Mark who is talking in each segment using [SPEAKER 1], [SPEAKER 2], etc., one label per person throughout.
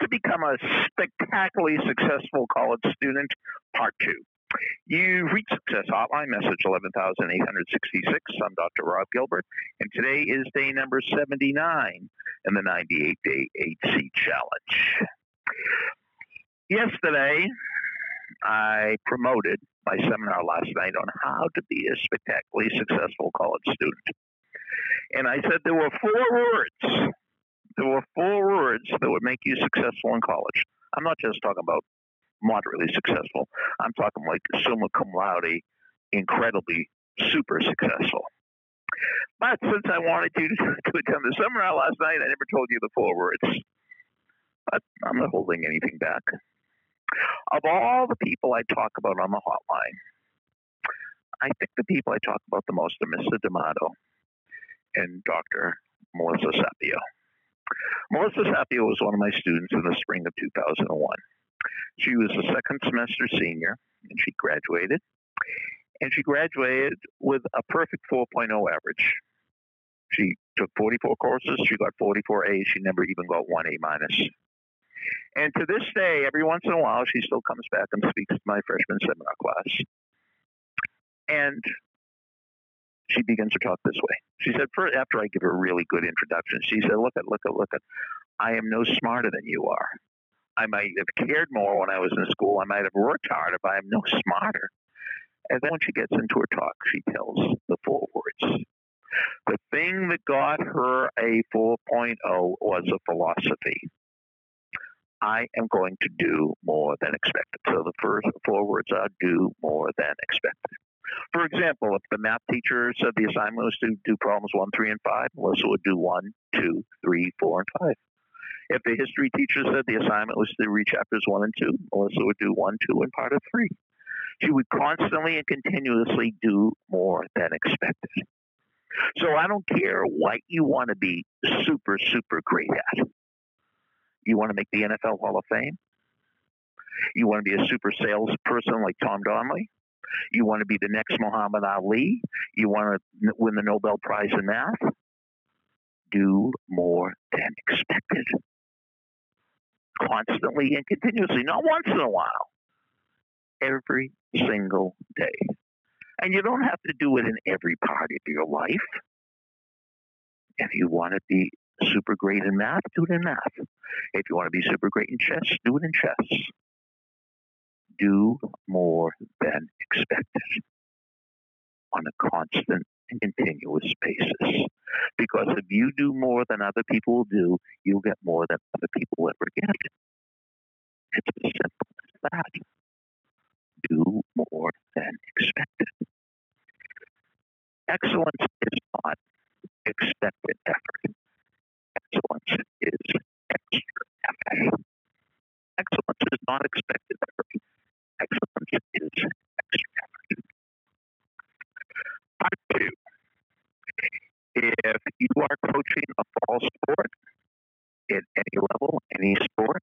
[SPEAKER 1] to become a spectacularly successful college student, part two. You've reached Success Hotline, message 11866. I'm Dr. Rob Gilbert, and today is day number 79 in the 98 day HC Challenge. Yesterday, I promoted my seminar last night on how to be a spectacularly successful college student. And I said there were four words there were four words that would make you successful in college. I'm not just talking about moderately successful. I'm talking like summa cum laude, incredibly super successful. But since I wanted you to, to attend the seminar last night, I never told you the four words. But I'm not holding anything back. Of all the people I talk about on the hotline, I think the people I talk about the most are Mr. D'Amato and Dr. Melissa Sapio. Melissa Sapio was one of my students in the spring of 2001. She was a second semester senior, and she graduated. And she graduated with a perfect 4.0 average. She took 44 courses. She got 44 A's. She never even got one A minus. And to this day, every once in a while, she still comes back and speaks to my freshman seminar class. And she begins to talk this way. She said, first, after I give her a really good introduction, she said, look at, look at, look at, I am no smarter than you are. I might have cared more when I was in school. I might have worked harder, but I'm no smarter. And then when she gets into her talk, she tells the four words. The thing that got her a 4.0 was a philosophy. I am going to do more than expected. So the first four words are do more than expected. For example, if the math teacher said the assignment was to do problems one, three, and five, Melissa would do one, two, three, four, and five. If the history teacher said the assignment was to read chapters one and two, Melissa would do one, two, and part of three. She would constantly and continuously do more than expected. So I don't care what you want to be super, super great at. You want to make the NFL Hall of Fame? You want to be a super salesperson like Tom Donnelly? You want to be the next Muhammad Ali? You want to win the Nobel Prize in math? Do more than expected. Constantly and continuously, not once in a while. Every single day. And you don't have to do it in every part of your life. If you want to be super great in math, do it in math. If you want to be super great in chess, do it in chess do more than expected on a constant and continuous basis. Because if you do more than other people do, you'll get more than other people ever get. It's as simple as that. Do more than expected. Excellence is not expected effort. Excellence is extra effort. Excellence is not expected effort excellence is extra Part two, if you are coaching a sport at any level, any sport,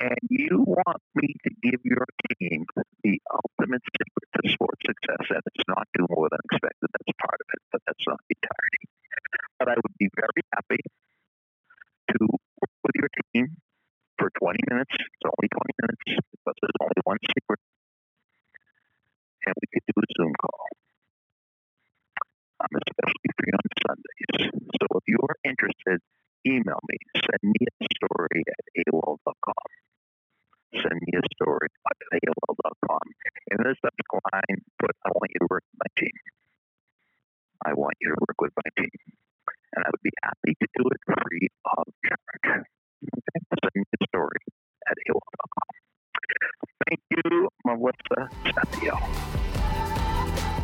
[SPEAKER 1] and you want me to give your team the ultimate secret to sports success, and it's not do more than expected, that's part of it, but that's not the entirety. But I would be very happy to work with your team for 20 minutes. It's only 20 minutes because there's only one secret. And we could do a Zoom call. Email me. Send me a story at AOL.com. Send me a story at AOL.com. In the subject line, put, I want you to work with my team. I want you to work with my team. And I would be happy to do it free of charge. Send me a story at AOL.com. Thank you, Melissa Sapio.